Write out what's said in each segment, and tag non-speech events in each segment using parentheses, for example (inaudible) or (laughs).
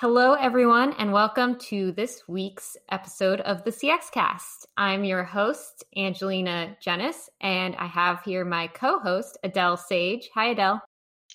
Hello, everyone, and welcome to this week's episode of the CX Cast. I'm your host, Angelina Gennis, and I have here my co host, Adele Sage. Hi, Adele.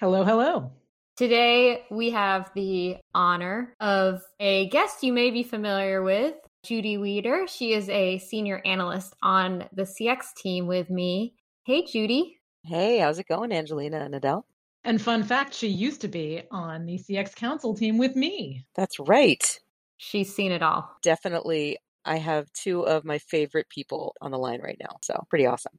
Hello, hello. Today, we have the honor of a guest you may be familiar with, Judy Weeder. She is a senior analyst on the CX team with me. Hey, Judy. Hey, how's it going, Angelina and Adele? And fun fact, she used to be on the CX Council team with me. That's right. She's seen it all. Definitely. I have two of my favorite people on the line right now. So, pretty awesome.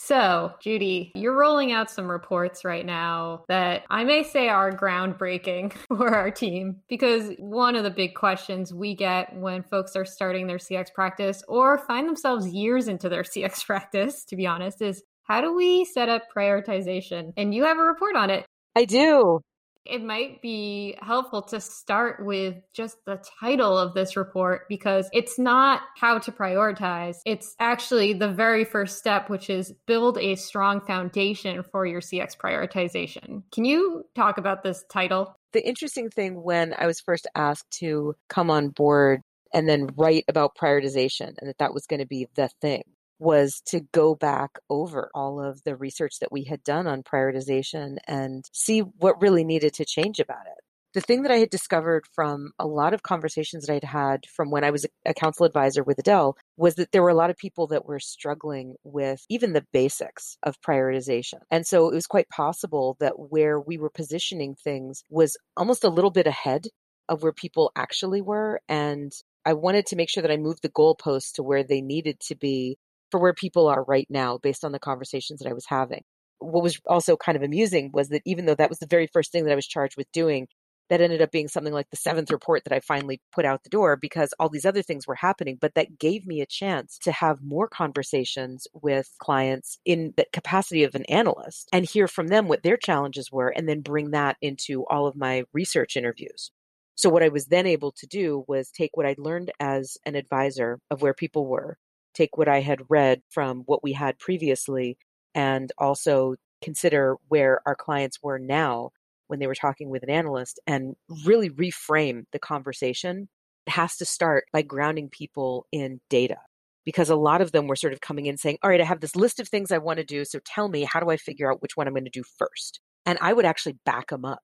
So, Judy, you're rolling out some reports right now that I may say are groundbreaking (laughs) for our team because one of the big questions we get when folks are starting their CX practice or find themselves years into their (laughs) CX practice, to be honest, is how do we set up prioritization? And you have a report on it. I do. It might be helpful to start with just the title of this report because it's not how to prioritize. It's actually the very first step, which is build a strong foundation for your CX prioritization. Can you talk about this title? The interesting thing when I was first asked to come on board and then write about prioritization and that that was going to be the thing was to go back over all of the research that we had done on prioritization and see what really needed to change about it. The thing that I had discovered from a lot of conversations that I'd had from when I was a council advisor with Adele was that there were a lot of people that were struggling with even the basics of prioritization. And so it was quite possible that where we were positioning things was almost a little bit ahead of where people actually were. And I wanted to make sure that I moved the goalposts to where they needed to be for where people are right now based on the conversations that I was having. What was also kind of amusing was that even though that was the very first thing that I was charged with doing, that ended up being something like the seventh report that I finally put out the door because all these other things were happening. But that gave me a chance to have more conversations with clients in the capacity of an analyst and hear from them what their challenges were and then bring that into all of my research interviews. So, what I was then able to do was take what I'd learned as an advisor of where people were take what I had read from what we had previously and also consider where our clients were now when they were talking with an analyst and really reframe the conversation. It has to start by grounding people in data because a lot of them were sort of coming in saying, All right, I have this list of things I want to do. So tell me, how do I figure out which one I'm going to do first? And I would actually back them up.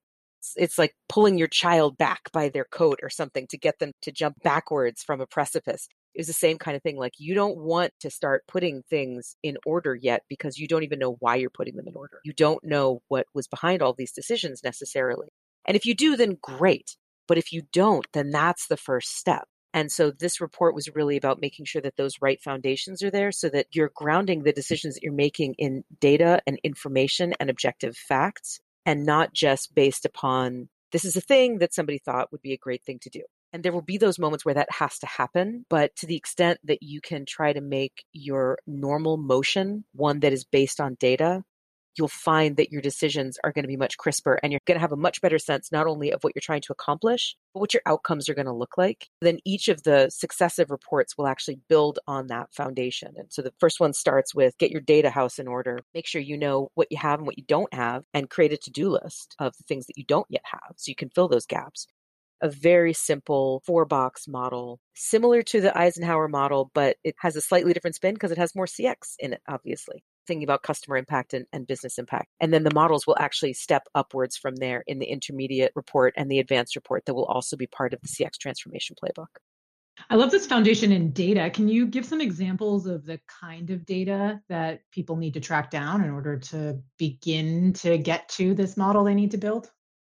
It's like pulling your child back by their coat or something to get them to jump backwards from a precipice is the same kind of thing. Like you don't want to start putting things in order yet because you don't even know why you're putting them in order. You don't know what was behind all these decisions necessarily. And if you do, then great. But if you don't, then that's the first step. And so this report was really about making sure that those right foundations are there so that you're grounding the decisions that you're making in data and information and objective facts and not just based upon this is a thing that somebody thought would be a great thing to do. And there will be those moments where that has to happen. But to the extent that you can try to make your normal motion one that is based on data, you'll find that your decisions are going to be much crisper and you're going to have a much better sense not only of what you're trying to accomplish, but what your outcomes are going to look like. Then each of the successive reports will actually build on that foundation. And so the first one starts with get your data house in order, make sure you know what you have and what you don't have, and create a to do list of the things that you don't yet have so you can fill those gaps a very simple four box model, similar to the Eisenhower model, but it has a slightly different spin because it has more CX in it, obviously. Thinking about customer impact and, and business impact. And then the models will actually step upwards from there in the intermediate report and the advanced report that will also be part of the CX transformation playbook. I love this foundation in data. Can you give some examples of the kind of data that people need to track down in order to begin to get to this model they need to build?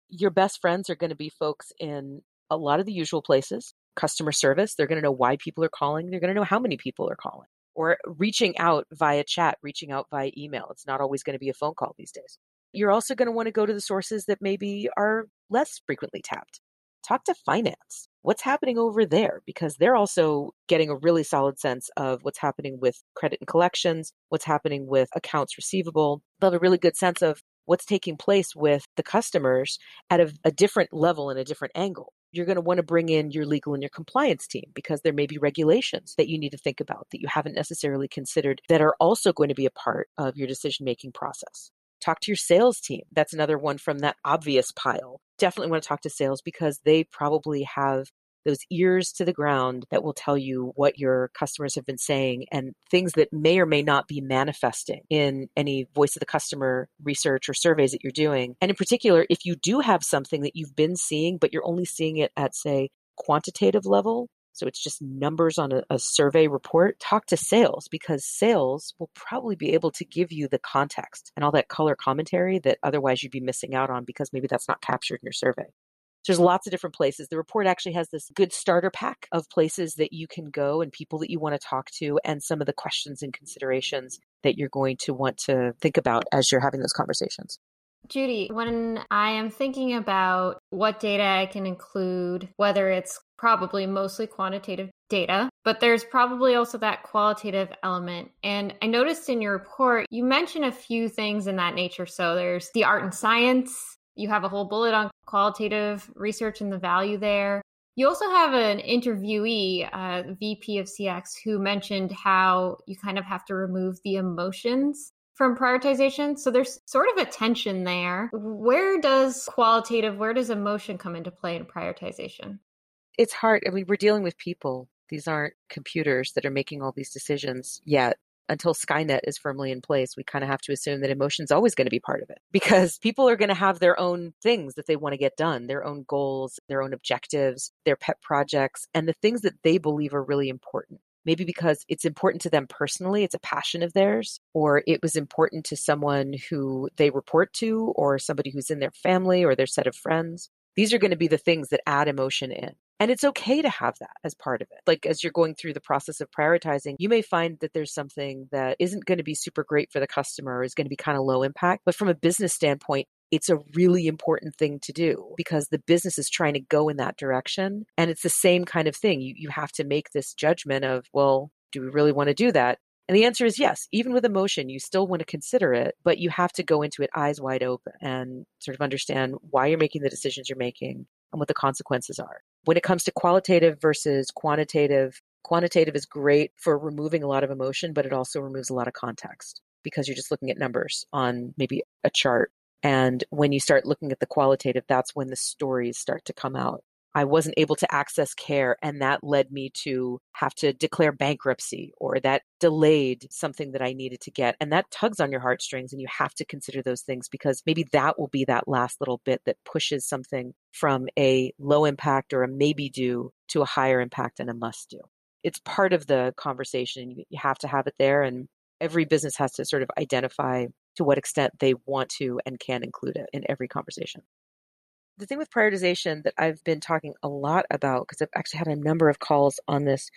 Your best friends are going to be folks in a lot of the usual places customer service they're going to know why people are calling they're going to know how many people are calling or reaching out via chat reaching out via email it's not always going to be a phone call these days. You're also going to want to go to the sources that maybe are less frequently tapped. Talk to finance what's happening over there? Because they're also getting a really solid sense of what's happening with credit and collections what's happening with accounts receivable. They'll have a really good sense of what's taking place with the customers at a, a different level and a different angle. You're going to want to bring in your legal and your compliance team because there may be regulations that you need to think about that you haven't necessarily considered that are also going to be a part of your decision making process. Talk to your sales team. That's another one from that obvious pile definitely want to talk to sales because they probably have those ears to the ground that will tell you what your customers have been saying and things that may or may not be manifesting in any voice of the customer research or surveys that you're doing. And in particular, if you do have something that you've been seeing, but you're only seeing it at, say, quantitative level, so it's just numbers on a, a, survey report. Talk to sales because sales will probably be able to give you the context and all that color commentary that otherwise you'd be missing out on because maybe that's not captured in your survey. There's lots of different places. The report actually has this good starter pack of places that you can go and people that you want to talk to and some of the questions and considerations that you're going to want to think about as you're having those conversations. Judy, when I am thinking about what data I can include, whether it's probably mostly quantitative data, but there's probably also that qualitative element. And I noticed in your report, you mentioned a few things in that nature. So there's the art and science, you have a whole bullet on qualitative research and the value there. You also have an interviewee, uh, VP of CX, who mentioned how you kind of have to remove the emotions from prioritization. So there's sort of a tension there. Where does qualitative, where does emotion come into play in prioritization? It's hard. I mean, we're dealing with people. These aren't computers that are making all these decisions yet until Skynet is firmly in place, we kind of have to assume that emotion's always going to be part of it (laughs) because people are going to have their own things that they want to get done, their own goals, their own objectives, their pet projects, and the things that they believe are really important. Maybe because it's important to them personally, it's a passion of theirs, or it was important to someone who they report to, or somebody who's in their family or their set of friends. These are going to be the things that add emotion in. And it's okay to have that as part of it. Like as you're going through the process of prioritizing, you may find that there's something that isn't going to be super great for the customer, is going to be kind of low impact. But from a business standpoint, it's a really important thing to do because the business is trying to go in that direction. And it's the same kind of thing. You, you have to make this judgment of, well, do we really want to do that? And the answer is yes. Even with emotion, you still want to consider it, but you have to go into it eyes wide open and sort of understand why you're making the decisions you're making and what the consequences are. When it comes to qualitative versus quantitative, quantitative is great for removing a lot of emotion, but it also removes a lot of context because you're just looking at numbers on maybe a chart. And when you start looking at the qualitative, that's when the stories start to come out. I wasn't able to access care, and that led me to have to declare bankruptcy, or that delayed something that I needed to get. And that tugs on your heartstrings, and you have to consider those things because maybe that will be that last little bit that pushes something from a low impact or a maybe do to a higher impact and a must do. It's part of the conversation. You have to have it there, and every business has to sort of identify to what extent they want to and can include it in every conversation the thing with prioritization that I've been talking a lot about, because I've actually had a number of calls on this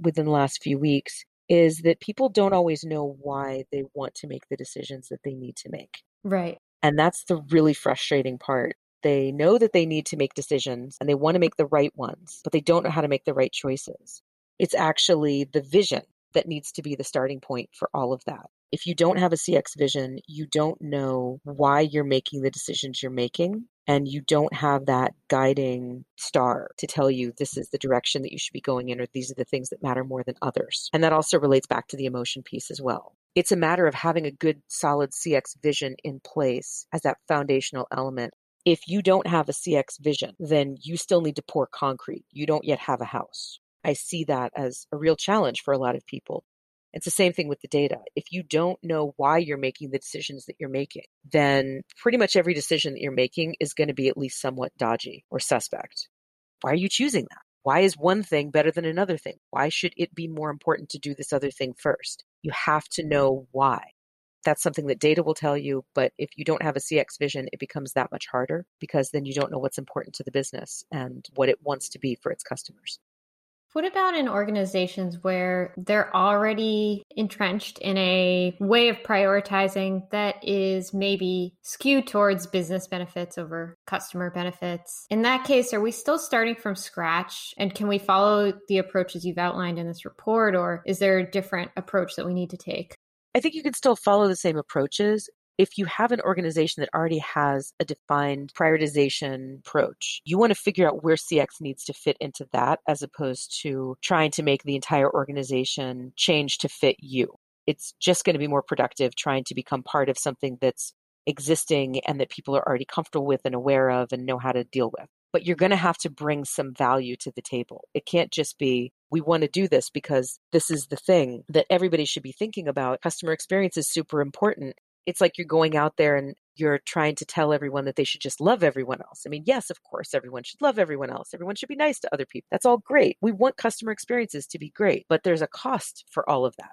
within the last few weeks, is that people don't always know why they want to make the decisions that they need to make. Right. And that's the really frustrating part. They know that they need to make decisions and they want to make the right ones, but they don't know how to make the right choices. It's actually the vision that needs to be the starting point for all of that. If you don't have a CX vision, you don't know why you're making the decisions you're making and you don't have that guiding star to tell you this is the direction that you should be going in or these are the things that matter more than others. And that also relates back to the emotion piece as well. It's a matter of having a good solid CX vision in place as that foundational element. If you don't have a CX vision, then you still need to pour concrete. You don't yet have a house. I see that as a real challenge for a lot of people it's the same thing with the data. If you don't know why you're making the decisions that you're making, then pretty much every decision that you're making is going to be at least somewhat dodgy or suspect. Why are you choosing that? Why is one thing better than another thing? Why should it be more important to do this other thing first? You have to know why. That's something that data will tell you, but if you don't have a CX vision, it becomes that much harder because then you don't know what's important to the business and what it wants to be for its customers. What about in organizations where they're already entrenched in a way of prioritizing that is maybe skewed towards business benefits over customer benefits? In that case, are we still starting from scratch? And can we follow the approaches you've outlined in this report, or is there a different approach that we need to take? I think you can still follow the same approaches if you have an organization that already has a defined prioritization approach, you want to figure out where CX needs to fit into that as opposed to trying to make the entire organization change to fit you. It's just going to be more productive trying to become part of something that's existing and that people are already comfortable with and aware of and know how to deal with. But you're going to have to bring some value to the table. It can't just be, we want to do this because this is the thing that everybody should be thinking about. Customer experience is super important. It's like you're going out there and you're trying to tell everyone that they should just love everyone else. I mean, yes, of course, everyone should love everyone else. Everyone should be nice to other people. That's all great. We want customer experiences to be great, but there's a cost for all of that.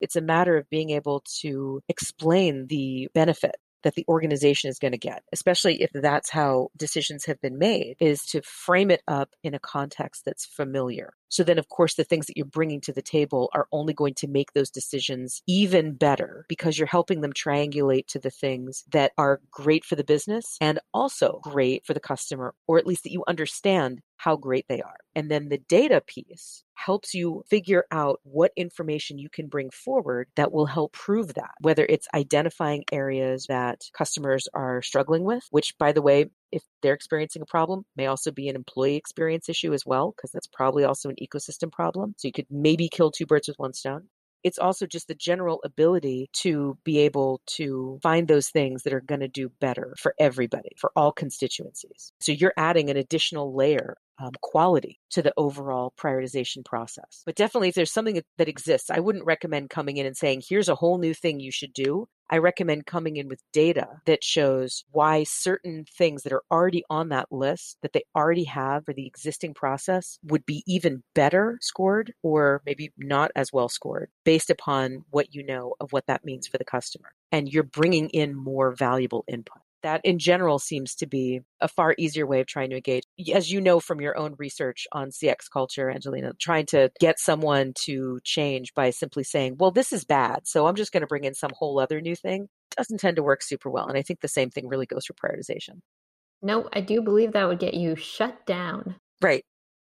It's a matter of being able to explain the benefit that the organization is going to get, especially if that's how decisions have been made, is to frame it up in a context that's familiar. So then, of course, the things that you're bringing to the table are only going to make those decisions even better because you're helping them triangulate to the things that are great for the business and also great for the customer, or at least that you understand how great they are. And then the data piece helps you figure out what information you can bring forward that will help prove that, whether it's identifying areas that customers are struggling with, which, by the way, if they're experiencing a problem, may also be an employee experience issue as well, because that's probably also an ecosystem problem. So you could maybe kill two birds with one stone it's also just the general ability to be able to find those things that are going to do better for everybody, for all constituencies. So you're adding an additional layer um, quality to the overall prioritization process. But definitely, if there's something that exists, I wouldn't recommend coming in and saying, here's a whole new thing you should do. I recommend coming in with data that shows why certain things that are already on that list that they already have for the existing process would be even better scored or maybe not as well scored based upon what you know of what that means for the customer. And you're bringing in more valuable input that in general seems to be a far easier way of trying to engage. As you know from your own research on CX culture, Angelina, trying to get someone to change by simply saying, well, this is bad, so I'm just going to bring in some whole other new thing doesn't tend to work super well. And I think the same thing really goes for prioritization. No, I do believe that would get you shut down. Right.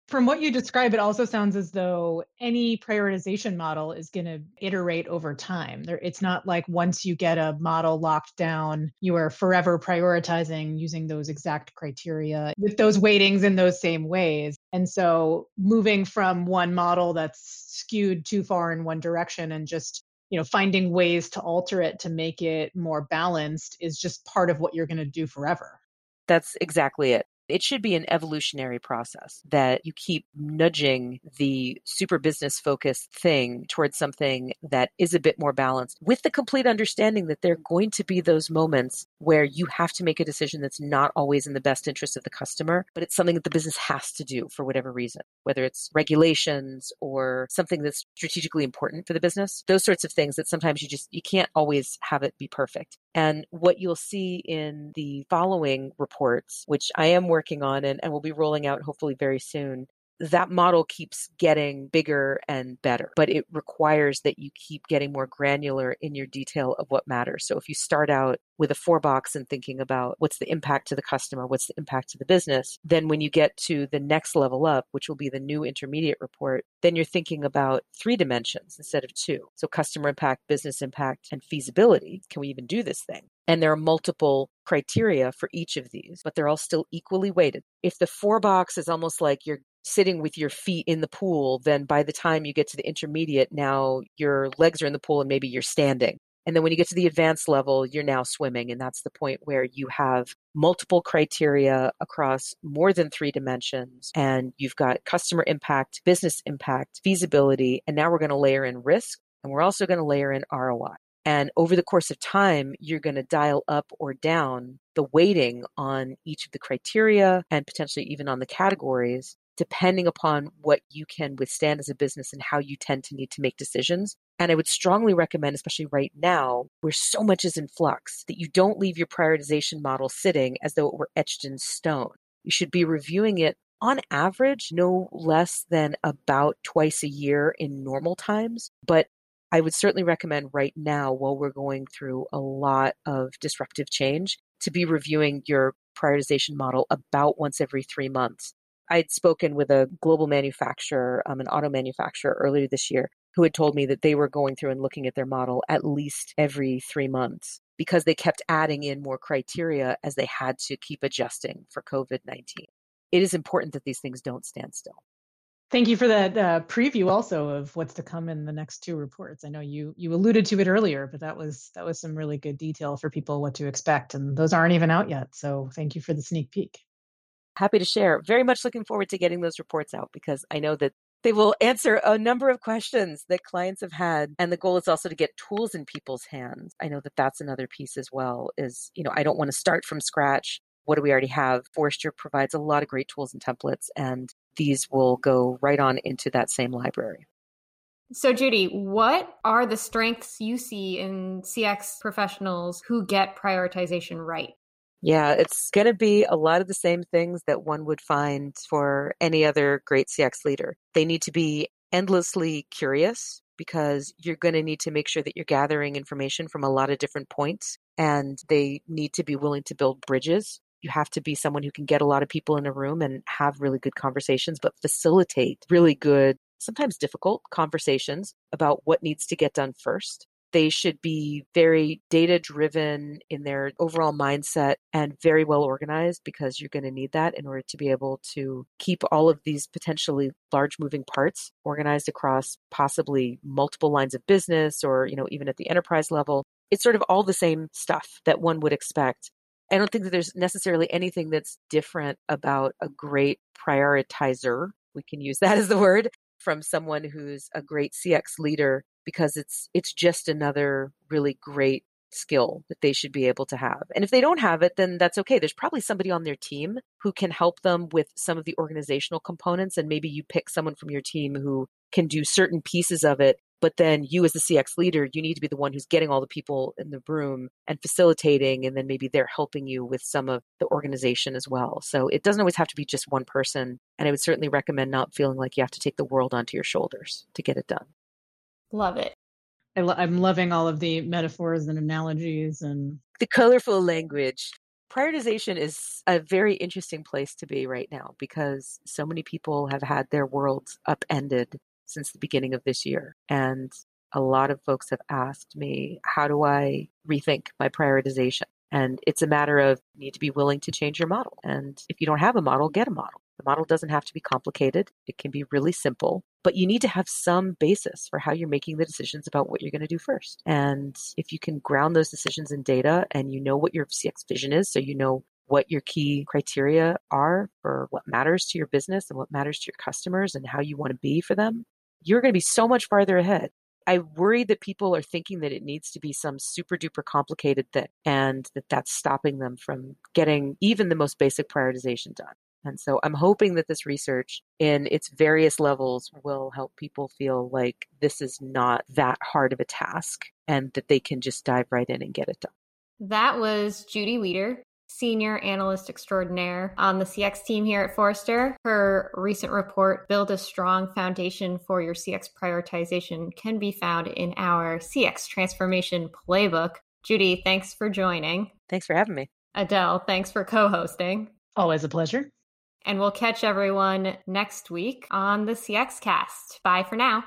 From what you describe, it also sounds as though any prioritization model is going to iterate over time. There, it's not like once you get a model locked down, you are forever prioritizing using those exact criteria with those weightings in those same ways. And so moving from one model that's skewed too far in one direction and just you know finding ways to alter it to make it more balanced is just part of what you're going to do forever that's exactly it. It should be an evolutionary process that you keep nudging the super business focused thing towards something that is a bit more balanced with the complete understanding that there are going to be those moments where you have to make a decision that's not always in the best interest of the customer, but it's something that the business has to do for whatever reason, whether it's regulations or something that's strategically important for the business. Those sorts of things that sometimes you just you can't always have it be perfect. And what you'll see in the following reports, which I am working on and, and will be rolling out hopefully very soon, that model keeps getting bigger and better, but it requires that you keep getting more granular in your detail of what matters. So if you start out with a four box and thinking about what's the impact to the customer, what's the impact to the business, then when you get to the next level up, which will be the new intermediate report, then you're thinking about three dimensions instead of two. So customer impact, business impact, and feasibility. Can we even do this thing? And there are multiple criteria for each of these, but they're all still equally weighted. If the four box is almost like you're sitting with your feet in the pool, then by the time you get to the intermediate, now your legs are in the pool and maybe you're standing. And then when you get to the advanced level, you're now swimming. And that's the point where you have multiple criteria across more than three dimensions. And you've got customer impact, business impact, feasibility. And now we're going to layer in risk and we're also going to layer in ROI. And over the course of time, you're going to dial up or down the weighting on each of the criteria and potentially even on the categories depending upon what you can withstand as a business and how you tend to need to make decisions. And I would strongly recommend, especially right now, where so much is in flux, that you don't leave your prioritization model sitting as though it were etched in stone. You should be reviewing it on average, no less than about twice a year in normal times. But I would certainly recommend right now, while we're going through a lot of disruptive change, to be reviewing your prioritization model about once every three months I'd spoken with a global manufacturer, um, an auto manufacturer earlier this year, who had told me that they were going through and looking at their model at least every three months because they kept adding in more criteria as they had to keep adjusting for COVID 19. It is important that these things don't stand still. Thank you for that uh, preview also of what's to come in the next two reports. I know you you alluded to it earlier, but that was that was some really good detail for people what to expect and those aren't even out yet. So thank you for the sneak peek. Happy to share. Very much looking forward to getting those reports out because I know that they will (laughs) answer a number of questions that clients have had. And the goal is also to get tools in people's hands. I know that that's another piece as well is, you know, I don't want to start from scratch. What do we already have? Forrester provides a lot of great tools and templates, and these will go right on into that same library. So, Judy, what are the strengths you see in CX professionals who get prioritization right? Yeah, it's going to be a lot of the same things that one would find for any other great CX leader. They need to be endlessly curious because you're going to need to make sure that you're gathering information from a lot of different points and they need to be willing to build bridges. You have to be someone who can get a lot of people in a room and have really good conversations, but facilitate really good, sometimes difficult conversations about what needs to get done first they should be very data driven in their overall mindset and very well organized because you're going to need that in order to be able to keep all of these potentially large moving parts organized across possibly multiple lines of business or, you know, even at the enterprise level. It's sort of all the same stuff that one would expect. I don't think that there's necessarily anything that's different about a great prioritizer. We can use that as the word from someone who's a great CX leader because it's it's just another really great skill that they should be able to have. And if they don't have it, then that's okay. There's probably somebody on their team who can help them with some of the organizational components. And maybe you pick someone from your team who can do certain pieces of it. But then you, as the CX leader, you need to be the one who's getting all the people in the room and facilitating. And then maybe they're helping you with some of the organization as well. So it doesn't always have to be just one person. And I would certainly recommend not feeling like you have to take the world onto your shoulders to get it done. Love it. I am loving all of the metaphors and analogies and the colorful language. Prioritization is a very interesting place to be right now because so many people have had their worlds upended since the beginning of this year. And a lot of folks have asked me, how do I rethink my prioritization? And it's a matter of you need to be willing to change your model. And if you don't have a model, get a model. The model doesn't have to be complicated. It can be really simple, but you need to have some basis for how you're making the decisions about what you're going to do first. And if you can ground those decisions in data and you know what your CX vision is, so you know what your key criteria are for what matters to your business and what matters to your customers and how you want to be for them, you're going to be so much farther ahead. I worry that people are thinking that it needs to be some super duper complicated thing and that that's stopping them from getting even the most basic prioritization done. And so I'm hoping that this research in its various levels will help people feel like this is not that hard of a task and that they can just dive right in and get it done. That was Judy Wieder, Senior Analyst Extraordinaire on the CX team here at Forrester. Her recent report, Build a Strong Foundation for Your CX Prioritization, can be found in our CX Transformation Playbook. Judy, thanks for joining. Thanks for having me. Adele, thanks for co hosting. Always a pleasure. And we'll catch everyone next week on the CX Cast. Bye for now.